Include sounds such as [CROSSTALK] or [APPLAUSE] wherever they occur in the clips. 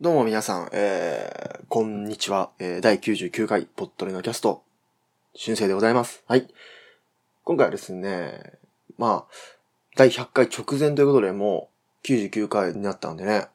どうも皆さん、えー、こんにちは。えー、第99回、ポットレのキャスト、春生でございます。はい。今回はですね、まあ、第100回直前ということで、もう99回になったんでね、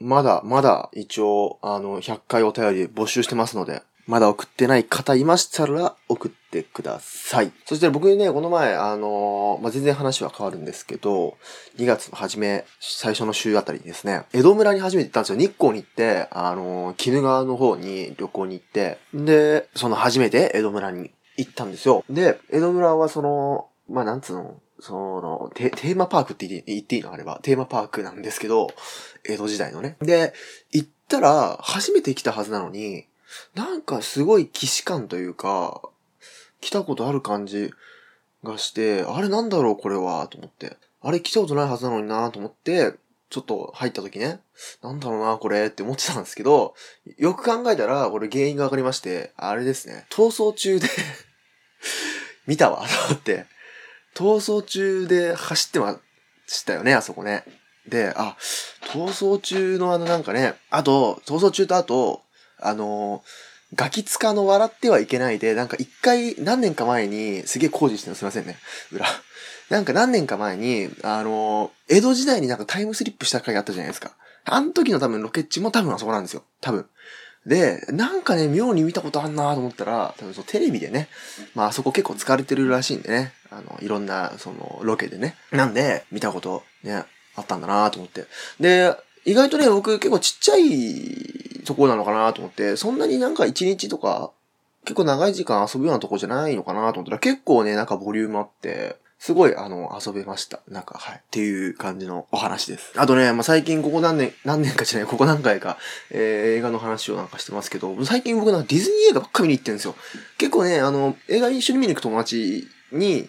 まだ、まだ一応、あの、100回お便り募集してますので、まだ送ってない方いましたら送ってください。そして僕ね、この前、あのーまあ、全然話は変わるんですけど、2月の初め、最初の週あたりにですね、江戸村に初めて行ったんですよ。日光に行って、あのー鬼怒川の方に旅行に行って、で、その初めて江戸村に行ったんですよ。で、江戸村はその、まあ、なんつうの、その、テーマパークって言っていいの？あれば、テーマパークなんですけど、江戸時代のね。で、行ったら、初めて来たはずなのに、なんかすごい既視感というか、来たことある感じがして、あれなんだろうこれは、と思って。あれ来たことないはずなのになと思って、ちょっと入った時ね、なんだろうなこれって思ってたんですけど、よく考えたら、これ原因がわかりまして、あれですね、逃走中で [LAUGHS] 見たわ、と思って。逃走中で走ってましたよね、あそこね。で、あ、逃走中のあのなんかね、あと、逃走中とあと、あのガキツカの笑ってはいけないで、なんか一回何年か前に、すげえ工事してるのすいませんね、裏。なんか何年か前に、あの江戸時代になんかタイムスリップした回があったじゃないですか。あの時の多分ロケッチも多分あそこなんですよ。多分。で、なんかね、妙に見たことあんなと思ったら、多分そうテレビでね、まああそこ結構使われてるらしいんでね、あの、いろんな、その、ロケでね。なんで、見たことね、あったんだなと思って。で、意外とね、僕結構ちっちゃいとこなのかなと思って、そんなになんか一日とか、結構長い時間遊ぶようなとこじゃないのかなと思ったら、結構ね、なんかボリュームあって、すごい、あの、遊べました。なんか、はい。っていう感じのお話です。あとね、まあ、最近ここ何年、何年かじゃない、ここ何回か、えー映画の話をなんかしてますけど、最近僕なんかディズニー映画ばっかり見に行ってるんですよ。結構ね、あの、映画一緒に見に行く友達に、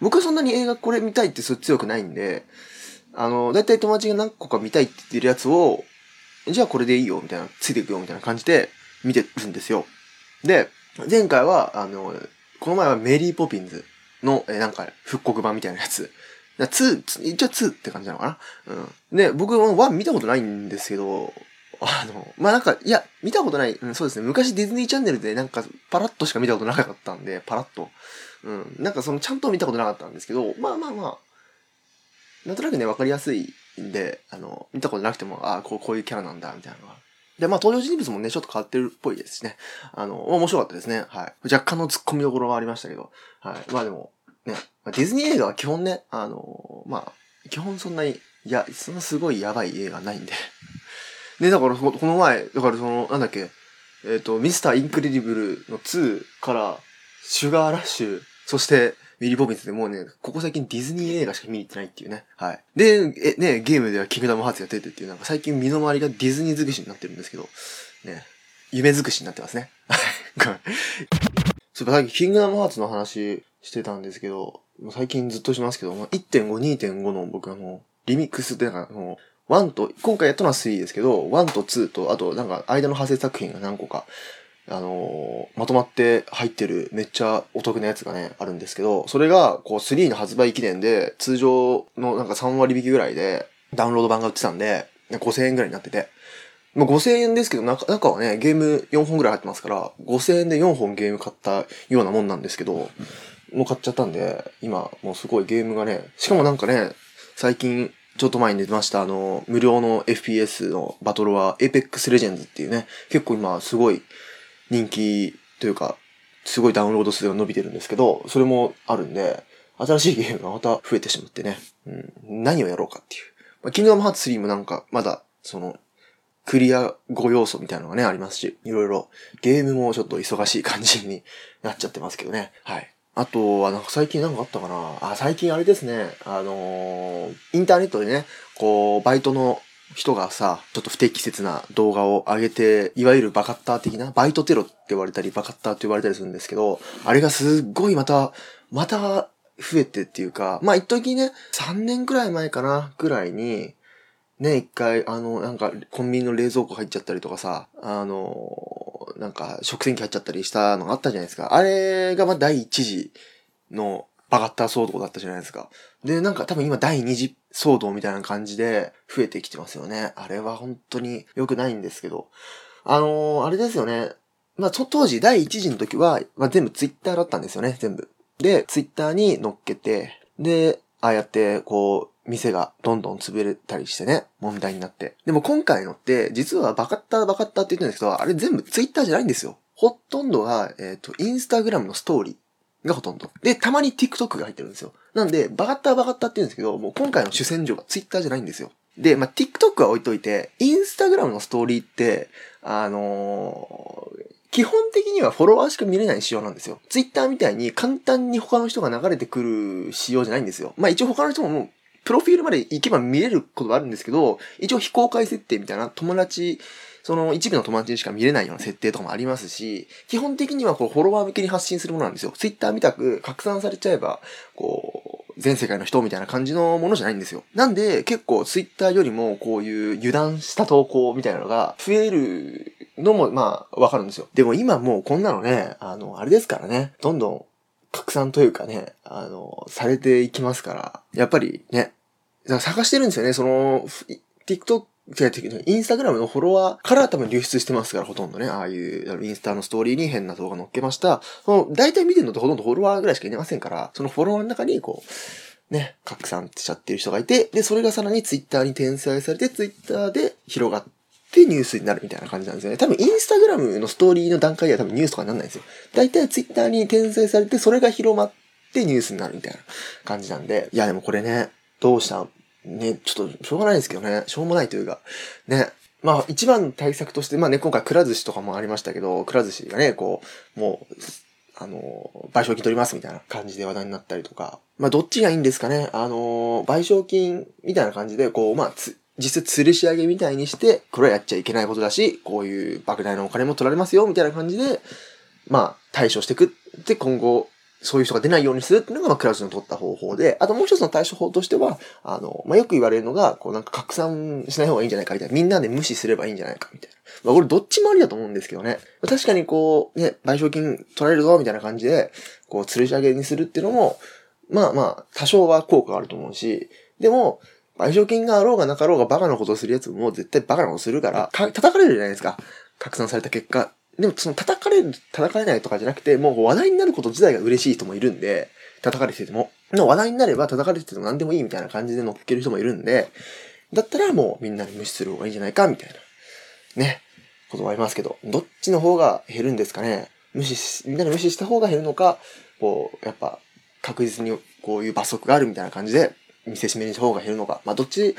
僕はそんなに映画これ見たいってそう強くないんで、あの、だいたい友達が何個か見たいって言ってるやつを、じゃあこれでいいよ、みたいな、ついていくよ、みたいな感じで見てるんですよ。で、前回は、あの、この前はメリーポピンズの、えなんか、復刻版みたいなやつ。2、一応2って感じなのかなうん。で、僕も1見たことないんですけど、あの、まあ、なんか、いや、見たことない、うん、そうですね。昔ディズニーチャンネルでなんか、パラッとしか見たことなかったんで、パラッと。うん。なんかその、ちゃんと見たことなかったんですけど、まあまあまあ、なんとなくね、わかりやすいで、あの、見たことなくても、ああ、こう、こういうキャラなんだ、みたいなのが。で、まあ、登場人物もね、ちょっと変わってるっぽいですしね。あの、面白かったですね。はい。若干の突っ込みどころはありましたけど。はい。まあでも、ね、ディズニー映画は基本ね、あの、まあ、基本そんなに、いや、そんなすごいやばい映画ないんで。[LAUGHS] で、だからこ、の前、だからその、なんだっけ、えっ、と、ミスターインクレディブルの2から、シュガーラッシュ、そして、メリー・ポピンズでもうね、ここ最近ディズニー映画しか見に行ってないっていうね。はい。で、え、ね、ゲームではキングダムハーツやっててっていう、なんか最近身の回りがディズニー尽くしになってるんですけど、ね、夢尽くしになってますね。はい。ごめんそういえばさっきキングダムハーツの話してたんですけど、最近ずっとしますけど、まあ1.5、2.5の僕あの、リミックスってなんか、あの、1と、今回やったのは3ですけど、1と2と、あとなんか間の派生作品が何個か、あのーまとまって入ってるめっちゃお得なやつがね、あるんですけど、それが、こう3の発売記念で、通常のなんか3割引きぐらいで、ダウンロード版が売ってたんで、5000円ぐらいになってて、まあ、5000円ですけど中、中はね、ゲーム4本ぐらい入ってますから、5000円で4本ゲーム買ったようなもんなんですけど、もう買っちゃったんで、今、もうすごいゲームがね、しかもなんかね、最近、ちょっと前に出ました、あの、無料の FPS のバトルは Apex Legends っていうね、結構今すごい人気というか、すごいダウンロード数が伸びてるんですけど、それもあるんで、新しいゲームがまた増えてしまってね、うん、何をやろうかっていう。まあ、キングダムハーツ3もなんか、まだ、その、クリア5要素みたいなのがね、ありますし、いろいろ、ゲームもちょっと忙しい感じになっちゃってますけどね。はい。あとは、なんか最近なんかあったかなあ、最近あれですね、あのーインターネットでね、こう、バイトの人がさ、ちょっと不適切な動画を上げて、いわゆるバカッター的な、バイトテロって言われたり、バカッターって言われたりするんですけど、あれがすっごいまた、また増えてっていうか、まあ一時ね、3年くらい前かな、ぐらいに、ね、一回、あの、なんか、コンビニの冷蔵庫入っちゃったりとかさ、あの、なんか、食洗機入っちゃったりしたのがあったじゃないですか。あれが、まあ、第一次の、バカッター騒動だったじゃないですか。で、なんか多分今第二次騒動みたいな感じで増えてきてますよね。あれは本当に良くないんですけど。あのー、あれですよね。まあ、当時第一次の時は、まあ、全部ツイッターだったんですよね、全部。で、ツイッターに乗っけて、で、ああやって、こう、店がどんどん潰れたりしてね、問題になって。でも今回のって、実はバカッターバカッターって言ってるんですけど、あれ全部ツイッターじゃないんですよ。ほとんどが、えっ、ー、と、インスタグラムのストーリーがほとんど。で、たまに TikTok が入ってるんですよ。なんで、バカッターバカッターって言うんですけど、もう今回の主戦場がツイッターじゃないんですよ。で、まあ、TikTok は置いといて、インスタグラムのストーリーって、あのー、基本的にはフォロワーしか見れない仕様なんですよ。ツイッターみたいに簡単に他の人が流れてくる仕様じゃないんですよ。まあ一応他の人ももう、プロフィールまで行けば見れることがあるんですけど、一応非公開設定みたいな友達、その一部の友達にしか見れないような設定とかもありますし、基本的にはこうフォロワー向けに発信するものなんですよ。ツイッターみたく拡散されちゃえば、こう、全世界の人みたいな感じのものじゃないんですよ。なんで結構ツイッターよりもこういう油断した投稿みたいなのが増えるのもまあわかるんですよ。でも今もうこんなのね、あの、あれですからね、どんどん拡散というかね、あの、されていきますから、やっぱりね、探してるんですよね、その、TikTok 違う違う、インスタグラムのフォロワーから多分流出してますから、ほとんどね。ああいう、インスタのストーリーに変な動画載っけました。その、大体見てるのってほとんどフォロワーぐらいしかいませんから、そのフォロワーの中に、こう、ね、拡散しちゃってる人がいて、で、それがさらにツイッターに転載されて、ツイッターで広がってニュースになるみたいな感じなんですよね。多分インスタグラムのストーリーの段階では多分ニュースとかにならないんですよ。大体ツイッターに転載されて、それが広まってニュースになるみたいな感じなんで、いやでもこれね、どうしたね、ちょっとしょうがないですけどね、しょうもないというか、ね、まあ一番対策として、まあね、今回くら寿司とかもありましたけど、くら寿司がね、こう、もう、あの、賠償金取りますみたいな感じで話題になったりとか、まあどっちがいいんですかね、あの、賠償金みたいな感じで、こう、まあ、実質吊るし上げみたいにして、これはやっちゃいけないことだし、こういう莫大なお金も取られますよ、みたいな感じで、まあ、対処していくって今後、そういう人が出ないようにするっていうのが、まあ、クラウドの取った方法で、あともう一つの対処法としては、あの、まあ、よく言われるのが、こうなんか拡散しない方がいいんじゃないかみたいな。みんなで無視すればいいんじゃないかみたいな。まあ、これどっちもありだと思うんですけどね。確かにこう、ね、賠償金取られるぞ、みたいな感じで、こう、吊るし上げにするっていうのも、まあまあ、多少は効果があると思うし、でも、賠償金があろうがなかろうがバカなことをするやつも絶対バカなことするから、か叩かれるじゃないですか。拡散された結果。でもその叩かれる、叩かれないとかじゃなくて、もう話題になること自体が嬉しい人もいるんで、叩かれてても。の話題になれば叩かれてても何でもいいみたいな感じで乗っける人もいるんで、だったらもうみんなに無視する方がいいんじゃないかみたいな。ね。ことはありますけど、どっちの方が減るんですかね？無視し、みんなに無視した方が減るのか、こう、やっぱ、確実にこういう罰則があるみたいな感じで、見せしめにした方が減るのか。まあ、どっち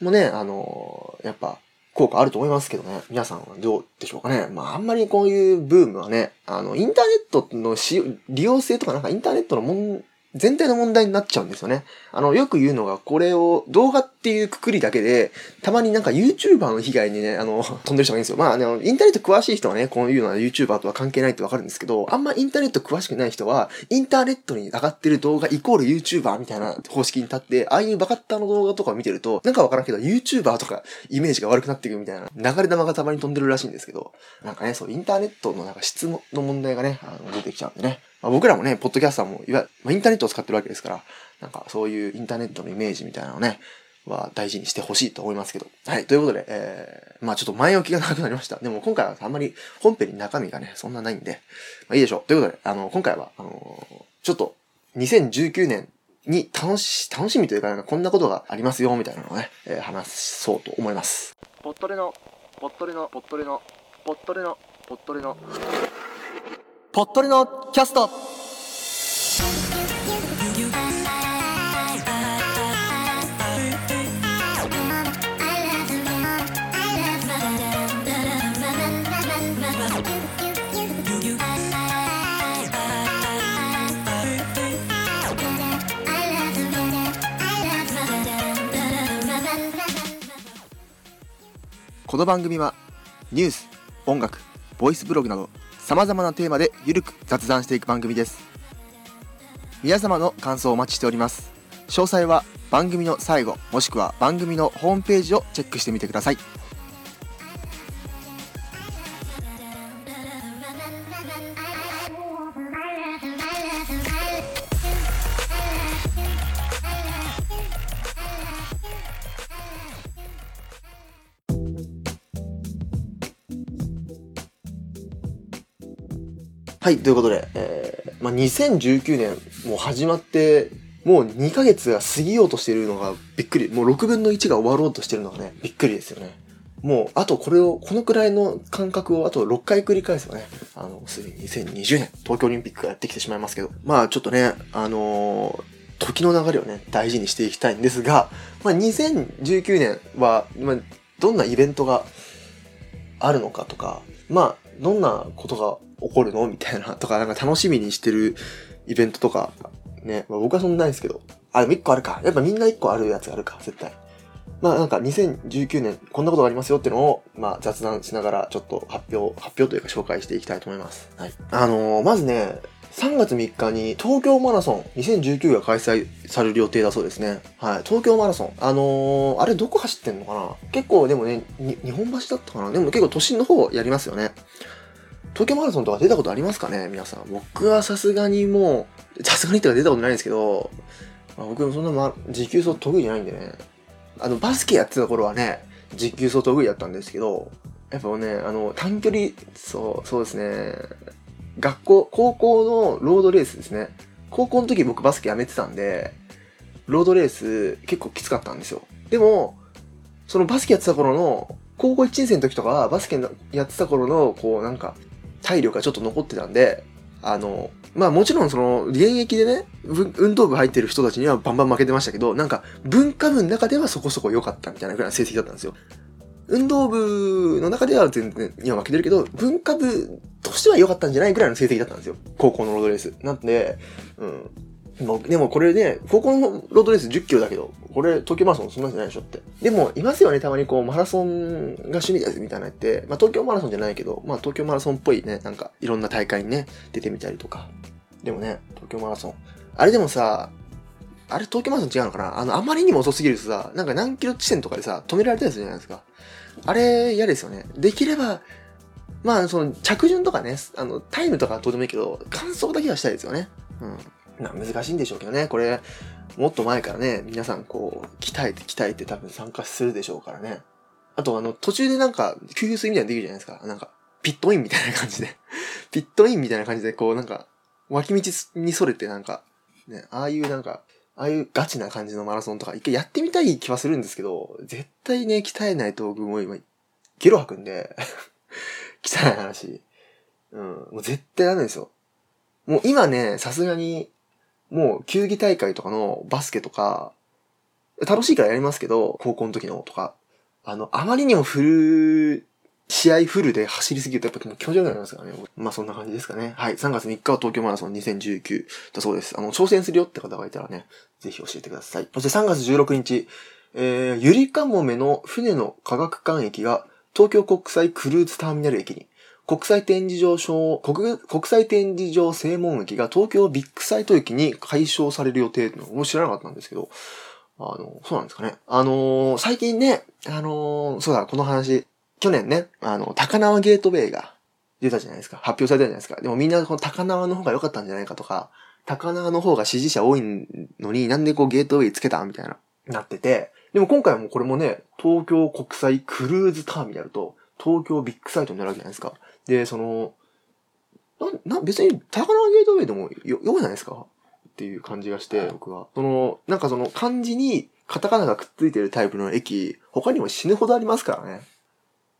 もね、あのやっぱ、効果あると思いますけどね。皆さんはどうでしょうかね。まあ、あんまりこういうブームはね、あの、インターネットの使用利用性とかなんかインターネットのもん、全体の問題になっちゃうんですよね。あの、よく言うのが、これを動画っていうくくりだけで、たまになんか YouTuber の被害にね、あの、[LAUGHS] 飛んでる人がいるんですよ。まあ、あの、インターネット詳しい人はね、こういうのは YouTuber とは関係ないってわかるんですけど、あんまインターネット詳しくない人は、インターネットに上がってる動画イコール YouTuber みたいな方式に立って、ああいうバカッターの動画とかを見てると、なんかわからんけど、YouTuber とかイメージが悪くなっていくみたいな、流れ玉がたまに飛んでるらしいんですけど、なんかね、そう、インターネットのなんか質の問題がね、あの出てきちゃうんでね。まあ、僕らもね、ポッドキャスターも、いわまあ、インターネットを使ってるわけですから、なんかそういうインターネットのイメージみたいなのね、は大事にしてほしいと思いますけど。はい。ということで、えー、まあちょっと前置きが長くなりました。でも今回はあんまり本編に中身がね、そんなないんで、まあいいでしょう。ということで、あの、今回は、あのー、ちょっと2019年に楽し、楽しみというか、なんかこんなことがありますよ、みたいなのをね、えー、話そうと思います。ポットレの、ポットレの、ポットレの、ポットレの、ポットレの、ポットレのキャスト。この番組はニュース、音楽、ボイスブログなど様々なテーマでゆるく雑談していく番組です。皆様の感想をお待ちしております。詳細は番組の最後もしくは番組のホームページをチェックしてみてください。はい、ということで、えー、まあ、2019年もう始まって、もう2ヶ月が過ぎようとしているのがびっくり。もう6分の1が終わろうとしてるのがね、びっくりですよね。もう、あとこれを、このくらいの感覚をあと6回繰り返すよね。あの、すでに2020年、東京オリンピックがやってきてしまいますけど。まあちょっとね、あのー時の流れをね、大事にしていきたいんですが、まあ2019年は、まあ、どんなイベントがあるのかとか、まあ、どんなことが起こるの？みたいな、とか、なんか楽しみにしてるイベントとか、ね、まあ僕はそんなないですけど、あ、でも1個あるか。やっぱみんな1個あるやつがあるか、絶対。まあなんか2019年こんなことがありますよっていうのを、まあ雑談しながらちょっと発表、発表というか紹介していきたいと思います。はい。あのーまずね、3月3日に東京マラソン2019が開催される予定だそうですね。はい。東京マラソン。あのーあれどこ走ってんのかな？結構でもね、日本橋だったかな？でも結構都心の方やりますよね。東京マラソンとか出たことありますかね？皆さん。僕はさすがにもう、さすがにってか出たことないんですけど、まあ、僕もそんな、ま、持久走得意じゃないんでね。あの、バスケやってた頃はね、持久走得意だったんですけど、やっぱね、あの、短距離、そう、そうですね。学校、高校のロードレースですね。高校の時僕バスケやめてたんで、ロードレース結構きつかったんですよ。でも、そのバスケやってた頃の、高校1年生の時とかはバスケやってた頃の、こうなんか、体力がちょっと残ってたんで、あの、まあもちろんその、現役でね、運動部入ってる人たちにはバンバン負けてましたけど、なんか、文化部の中ではそこそこ良かったみたいなぐらいの成績だったんですよ。運動部の中では全然今負けてるけど、文化部としては良かったんじゃないぐらいの成績だったんですよ。高校のロードレース。なんで、うん。もでもこれね、高校のロードレース10キロだけど、これ東京マラソンそんなんじゃないでしょって。でも、いますよね、たまにこう、マラソンが趣味ですみたいなの言って、まあ東京マラソンじゃないけど、まあ東京マラソンっぽいね、なんかいろんな大会にね、出てみたりとか。でもね、東京マラソン。あれでもさ、あれ東京マラソン違うのかな？あの、あまりにも遅すぎるとさ、なんか何キロ地点とかでさ、止められたりするじゃないですか。あれ、嫌ですよね。できれば、まあ、その、着順とかね、あの、タイムとかはどうでもいいけど、完走だけはしたいですよね。うん。難しいんでしょうけどね。これ、もっと前からね、皆さんこう、鍛えて鍛えて多分参加するでしょうからね。あと、あの、途中でなんか、給水みたいなのできるじゃないですか。なんか、ピットインみたいな感じで。[LAUGHS] ピットインみたいな感じで、こう、なんか、脇道にそれてなんか、ね、ああいうなんか、ああいうガチな感じのマラソンとか一回やってみたい気はするんですけど、絶対ね、鍛えないと僕も今、ゲロ吐くんで、[LAUGHS] 汚い話。うん、もう絶対ダメですよ。もう今ね、さすがに、もう球技大会とかのバスケとか、楽しいからやりますけど、高校の時のとか、あの、あまりにもフル、試合フルで走りすぎるとやっぱ気持ち悪くなりますからね。まあそんな感じですかね。はい。3月3日は東京マラソン2019だそうです。あの、挑戦するよって方がいたらね、ぜひ教えてください。そして3月16日、えー、ゆりかもめの船の科学館駅が東京国際クルーズターミナル駅に、国際展示場小国国際展示場正門駅が東京ビッグサイト駅に解消される予定っていうのを知らなかったんですけど、あの、そうなんですかね。あのー最近ね、あのーそうだ、この話、去年ね、あの、高輪ゲートウェイが出たじゃないですか。発表されたじゃないですか。でもみんなこの高輪の方が良かったんじゃないかとか、高輪の方が支持者多いのになんでこうゲートウェイつけたみたいな、なってて。でも今回もこれもね、東京国際クルーズターミナルと東京ビッグサイトになるわけじゃないですか。で、その、な、な、別に高輪ゲートウェイでもよ、よくないですか？っていう感じがして、僕は。その、なんかその漢字にカタカナがくっついてるタイプの駅、他にも死ぬほどありますからね。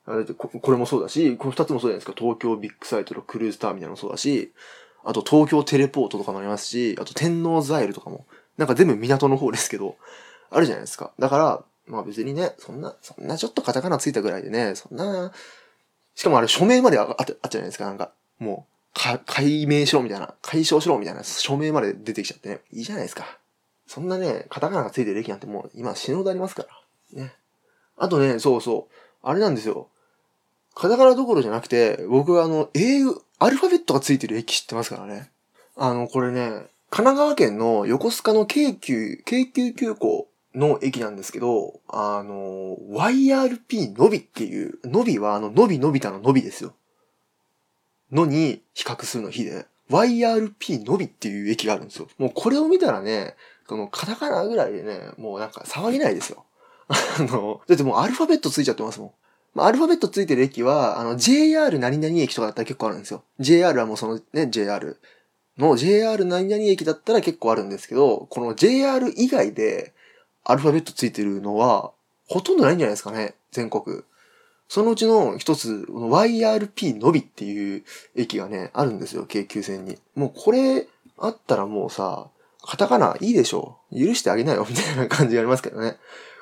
あだってここれもそうだし、この二つもそうじゃないですか。東京ビッグサイトとクルーズターミナルもそうだし、あと東京テレポートとかもありますし、あと天王ザイルとかも、なんか全部港の方ですけど、あるじゃないですか。だから、まあ別にね、そんな、そんなちょっとカタカナついたぐらいでね、そんな、しかもあれ署名まであああったじゃないですか、なんか。もう、か、解明しろみたいな、解消しろみたいな署名まで出てきちゃってね。いいじゃないですか。そんなね、カタカナがついてる駅なんてもう今死ぬほどありますから。ね。あとね、そうそう。あれなんですよ。カタカナどころじゃなくて、僕はあの、英語、アルファベットがついてる駅知ってますからね。あの、これね、神奈川県の横須賀の京急、京急急行の駅なんですけど、あの、YRP のびっていう、のびはあの、のびのびたののびですよ。のに比較するの日で、YRP のびっていう駅があるんですよ。もうこれを見たらね、このカタカナぐらいでね、もうなんか騒げないですよ。あの、だってもうアルファベットついちゃってますもん。まあ、アルファベットついてる駅は、あの、JR 何々駅とかだったら結構あるんですよ。JR はもうそのね、JR の JR 何々駅だったら結構あるんですけど、この JR 以外でアルファベットついてるのは、ほとんどないんじゃないですかね、全国。そのうちの一つ、YRP のびっていう駅がね、あるんですよ、京急線に。もうこれあったらもうさ、カタカナいいでしょ許してあげなよみたいな感じがありますけどね。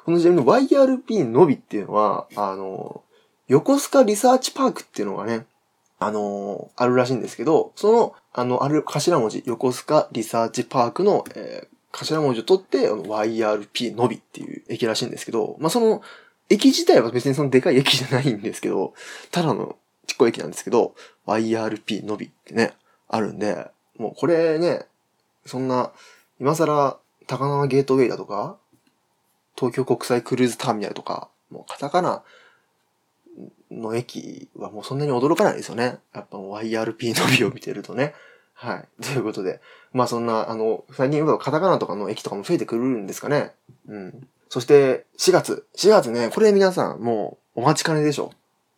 このちなみに YRP のびっていうのは、あの、横須賀リサーチパークっていうのがね、あのあるらしいんですけど、その、あの、ある頭文字、横須賀リサーチパークの、えー、頭文字を取って、の YRP のびっていう駅らしいんですけど、まあ、その、駅自体は別にそのでかい駅じゃないんですけど、ただのちっこい駅なんですけど、YRP のびってね、あるんで、もうこれね、そんな、今更、高輪ゲートウェイだとか、東京国際クルーズターミナルとか、もうカタカナの駅はもうそんなに驚かないですよね。やっぱ YRP のびを見てるとね。はい。[LAUGHS] ということで。まあそんな、あの、最近言うとカタカナとかの駅とかも増えてくるんですかね。うん。そして4月。4月ね、これ皆さんもうお待ちかねでしょ。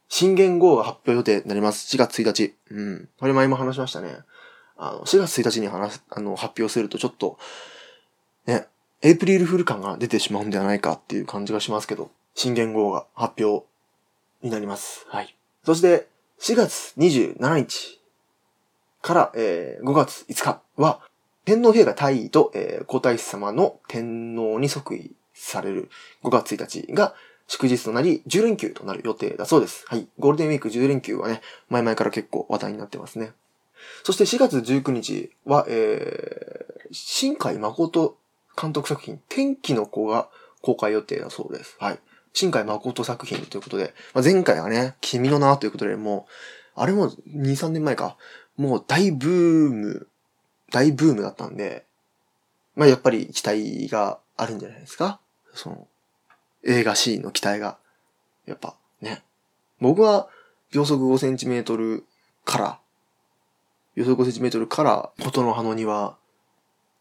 新元号が発表予定になります。4月1日。うん。これ前も話しましたね。あの、4月1日に話すあの、発表するとちょっと、ね、エイプリルフル感が出てしまうんではないかっていう感じがしますけど、新元号が発表になります。はい。そして、4月27日から、えー、5月5日は、天皇陛下退位と、えー、皇太子様の天皇に即位される5月1日が祝日となり、10連休となる予定だそうです。はい。ゴールデンウィーク10連休はね、前々から結構話題になってますね。そして4月19日は、えー、新海誠監督作品、天気の子が公開予定だそうです。はい。新海誠作品ということで、まあ、前回はね、君の名ということで、もう、あれも2、3年前か、もう大ブーム、大ブームだったんで、まあやっぱり期待があるんじゃないですかその、映画シーの期待が。やっぱね。僕は秒速5センチメートルから、秒速5センチメートルから、琴の葉の庭、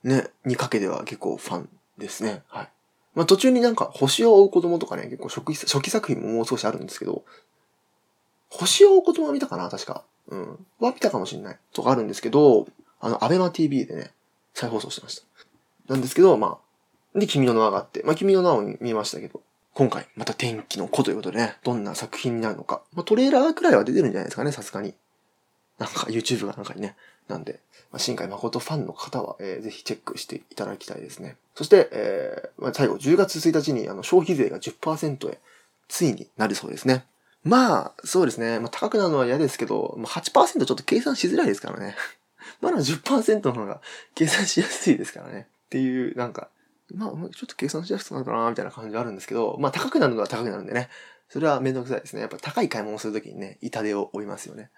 ね、にかけては結構ファンですね。はい。まあ途中になんか星を追う子供とかね、結構初期初期作品ももう少しあるんですけど、星を追う子供は見たかな確か。うん。は見たかもしんない。とかあるんですけど、あの、アベマ TV でね、再放送してました。なんですけど、まあ、で、君の名があって、まあ、君の名を見ましたけど、今回、また天気の子ということでね、どんな作品になるのか。まあ、トレーラーくらいは出てるんじゃないですかね、さすがに。なんか YouTube がなんかにね。なんで、まあ、新海誠ファンの方は、えー、ぜひチェックしていただきたいですね。そして、えー、まあ、最後、10月1日にあの消費税が10%へ、ついになるそうですね。まあ、そうですね。まあ、高くなるのは嫌ですけど、まあ、8%ちょっと計算しづらいですからね。[LAUGHS] まだ10%の方が計算しやすいですからね。っていう、なんか、まあ、ちょっと計算しやすくなるかな、みたいな感じがあるんですけど、まあ、高くなるのは高くなるんでね。それはめんどくさいですね。やっぱ高い買い物をするときにね、痛手を負いますよね。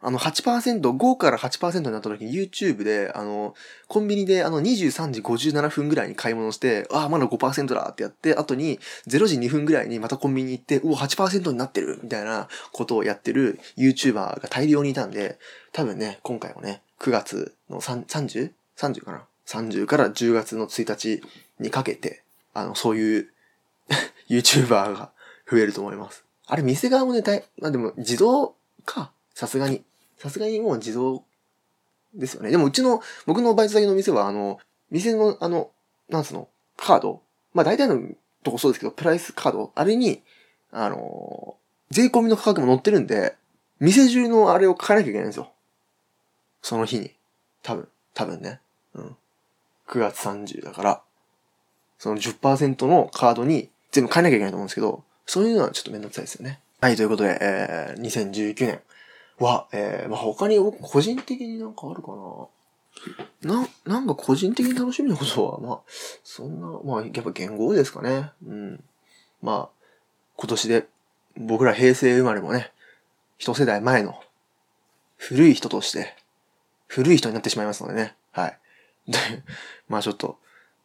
あの8%、5から8%になった時に YouTube で、あの、コンビニであの23時57分ぐらいに買い物して、ああ、まだ5%だってやって、後に0時2分ぐらいにまたコンビニ行って、うお、8%になってるみたいなことをやってる YouTuber が大量にいたんで、多分ね、今回もね、9月の 30?30 かな ?30 から10月の1日にかけて、あの、そういう [LAUGHS] YouTuber が増えると思います。あれ、店側もね、大、まあでも、自動か。さすがに。さすがにもう自動ですよね。でもうちの、僕のバイト先の店は、あの、店の、あの、なんつうの、カード。まあ大体のとこそうですけど、プライスカード。あれに、あの、税込みの価格も載ってるんで、店中のあれを書かなきゃいけないんですよ。その日に。多分、多分ね。うん。9月30だから、その10%のカードに全部変えなきゃいけないと思うんですけど、そういうのはちょっとめんどくさいですよね。はい、ということで、えー、2019年は、えー、まあ、他に僕個人的になんかあるかな。な、なんか個人的に楽しみなことは、まあ、そんな、まあ、やっぱ言語ですかね。うん。まあ、今年で、僕ら平成生まれもね、一世代前の、古い人として、古い人になってしまいますのでね。はい。で、まあちょっと、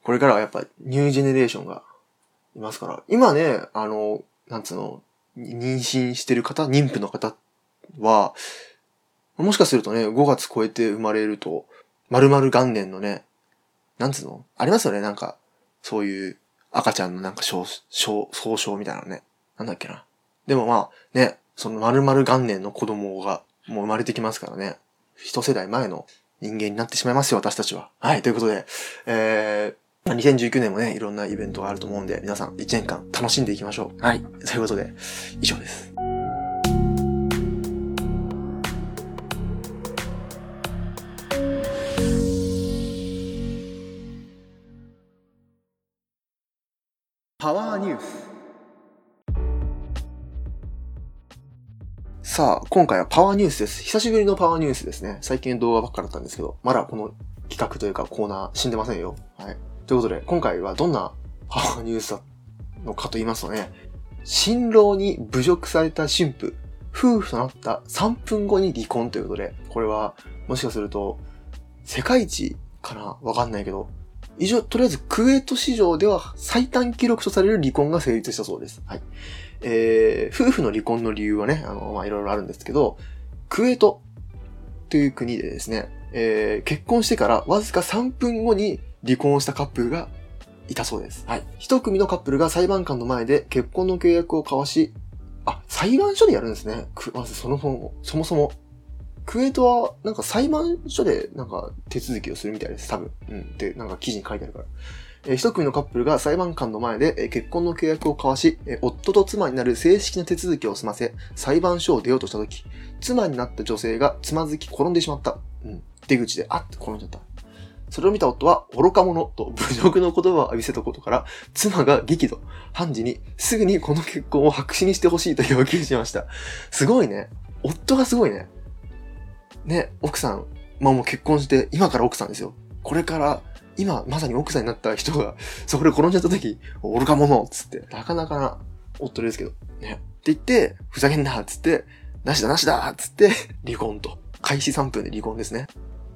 これからはやっぱニュージェネレーションがいますから、今ね、あの、なんつうの、妊娠してる方、妊婦の方は、もしかするとね、5月超えて生まれると、〇〇元年のね、なんつうの？ありますよね、なんか、そういう赤ちゃんのなんか小、小、総称みたいなのね。なんだっけな。でもまあね、その〇〇元年の子供がもう生まれてきますからね。一世代前の人間になってしまいますよ、私たちは。はい、ということで、えー、2019年もね、いろんなイベントがあると思うんで、皆さん1年間楽しんでいきましょう。はい。ということで、以上です。ニュース。さあ、今回はパワーニュースです。久しぶりのパワーニュースですね。最近動画ばっかだったんですけど、まだこの企画というかコーナー死んでませんよ。はい。ということで、今回はどんなパワーニュースなのかと言いますとね、新郎に侮辱された新婦、夫婦となった3分後に離婚ということで、これは、もしかすると、世界一かな？わかんないけど、以上、とりあえずクウェート市場では最短記録とされる離婚が成立したそうです。はい。えー、夫婦の離婚の理由はね、あの、まあ、いろいろあるんですけど、クウェートという国でですね、えー、結婚してからわずか3分後に離婚したカップルがいたそうです。はい。一組のカップルが裁判官の前で結婚の契約を交わし、あ、裁判所でやるんですね。まずその本をそもそもクウェートは、なんか裁判所で、なんか手続きをするみたいです、多分。うん。で、なんか記事に書いてあるから。えー、一組のカップルが裁判官の前で、えー、結婚の契約を交わし、えー、夫と妻になる正式な手続きを済ませ、裁判所を出ようとしたとき、妻になった女性がつまずき転んでしまった。うん。出口で、あって転んじゃった。それを見た夫は、愚か者と侮辱の言葉を浴びせたことから、妻が激怒、判事に、すぐにこの結婚を白紙にしてほしいと要求しました。すごいね。夫がすごいね。ね、奥さん、まあもう結婚して、今から奥さんですよ。これから、今、まさに奥さんになった人が、[LAUGHS] そこで転んじゃった時、愚か者つって、なかなかな、夫ですけど、ね。って言って、ふざけんなつって、なしだなしだつって、[LAUGHS] 離婚と。開始3分で離婚ですね。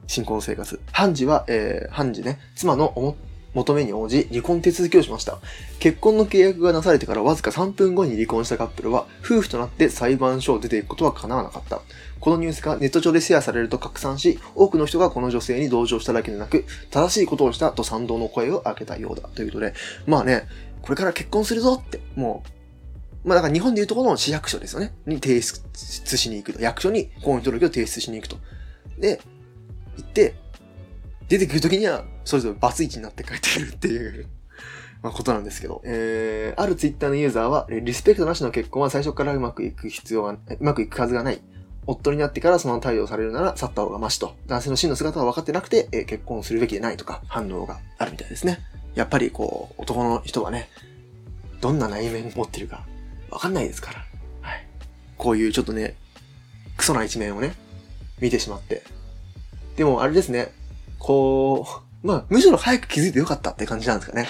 新婚生活。判事は、えー、判事ね、妻の求めに応じ離婚手続きをしました。結婚の契約がなされてからわずか3分後に離婚したカップルは、夫婦となって裁判所を出ていくことは叶わなかった。このニュースがネット上でシェアされると拡散し、多くの人がこの女性に同情しただけでなく、正しいことをしたと賛同の声を上げたようだ。ということで、まあね、これから結婚するぞって、もう、まあだから日本でいうところの市役所ですよね。に提出しに行くと。役所に婚姻届を提出しに行くと。で、行って、出てくるときには、それぞれバツイチになって帰ってくるっていう [LAUGHS] まあ、ことなんですけど。えー、あるツイッターのユーザーは、リスペクトなしの結婚は最初からうまくいく必要は、うまくいくはずがない。夫になってからその対応されるなら去った方がマシと。男性の真の姿は分かってなくて、え、結婚するべきでないとか反応があるみたいですね。やっぱりこう、男の人はね、どんな内面持ってるか分かんないですから。はい。こういうちょっとね、クソな一面をね、見てしまって。でもあれですね、こう、まあ、むしろ早く気づいてよかったって感じなんですかね。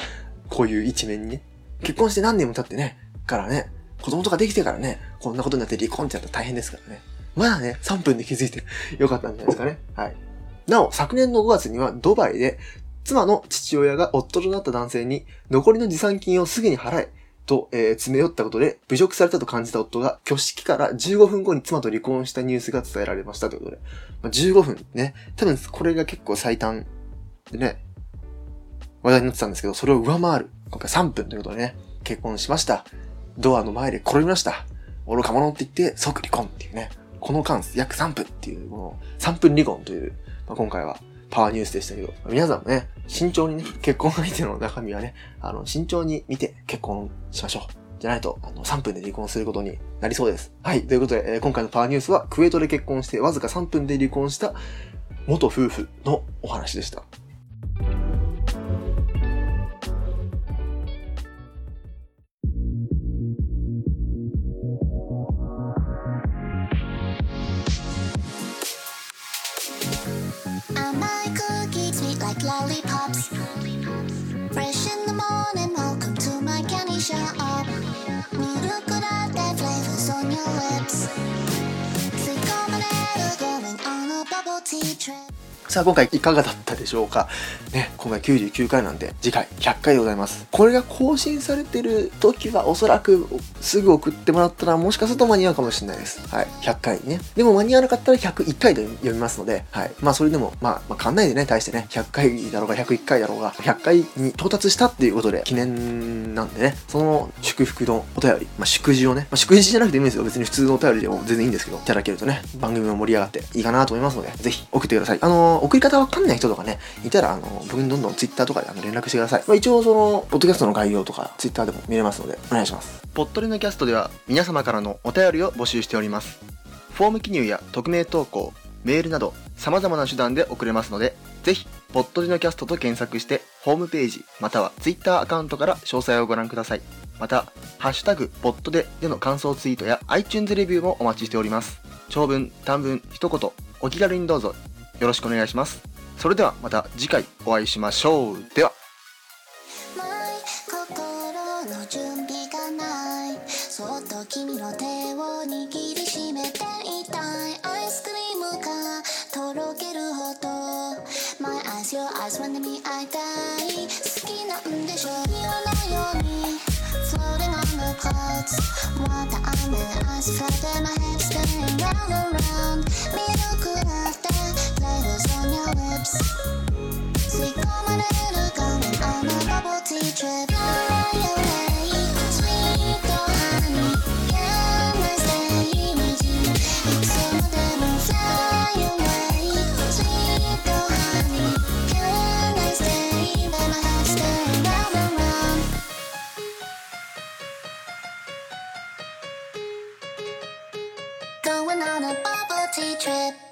こういう一面にね。結婚して何年も経ってね、からね、子供とかできてからね、こんなことになって離婚ってやったら大変ですからね。まだね、3分で気づいて [LAUGHS] よかったんじゃないですかね。はい。なお、昨年の5月にはドバイで、妻の父親が夫となった男性に、残りの持参金をすぐに払え、と、えー、詰め寄ったことで、侮辱されたと感じた夫が、挙式から15分後に妻と離婚したニュースが伝えられましたということで。まあ、15分ね。多分、これが結構最短でね、話題になってたんですけど、それを上回る、今回3分ということでね、結婚しました。ドアの前で転びました。愚か者って言って即離婚っていうね。この間約3分っていう、この3分離婚という、まあ、今回はパワーニュースでしたけど、皆さんもね、慎重にね、結婚相手の中身はね、あの、慎重に見て結婚しましょう。じゃないと、あの、3分で離婚することになりそうです。はい。ということで、えー、今回のパワーニュースは、クウェートで結婚してわずか3分で離婚した元夫婦のお話でした。さあ、今回いかがだったでしょうか？ね、今回99回なんで、次回100回でございます。これが更新されてる時はおそらくすぐ送ってもらったらもしかすると間に合うかもしれないです。はい。100回ね。でも間に合わなかったら101回で読みますので、はい。まあそれでも、まあ、まあ、かんないでね、対してね、100回だろうが101回だろうが、100回に到達したっていうことで記念なんでね、その祝福のお便り、まあ祝辞をね、まあ祝辞じゃなくていいんですよ。別に普通のお便りでも全然いいんですけど、いただけるとね、番組も盛り上がっていいかなと思いますので、ぜひ送ってください。あの送り方わかんない人とかね、いたら、あの、僕にどんどん Twitter とかであの連絡してください。まあ、一応、その、ポッドキャストの概要とか、Twitter でも見れますので、お願いします。ポッドリのキャストでは、皆様からのお便りを募集しております。フォーム記入や匿名投稿、メールなど、様々な手段で送れますので、ぜひ、ポッドリのキャストと検索して、ホームページ、または Twitter アカウントから詳細をご覧ください。また、ハッシュタグ、ポッドででの感想ツイートや iTunes レビューもお待ちしております。長文、短文、一言、お気軽にどうぞよろしくお願いします。それではまた次回お会いしましょう。では。そっと君の手を握りしめていたい。アイスクリームがとろけるほど。My eyes, your eyes まで見合いたい。好きなんでしょ色のように Floating on the clouds また雨 Eyes flooded my head spinning round and round ミルクラ Going on a bubble tea trip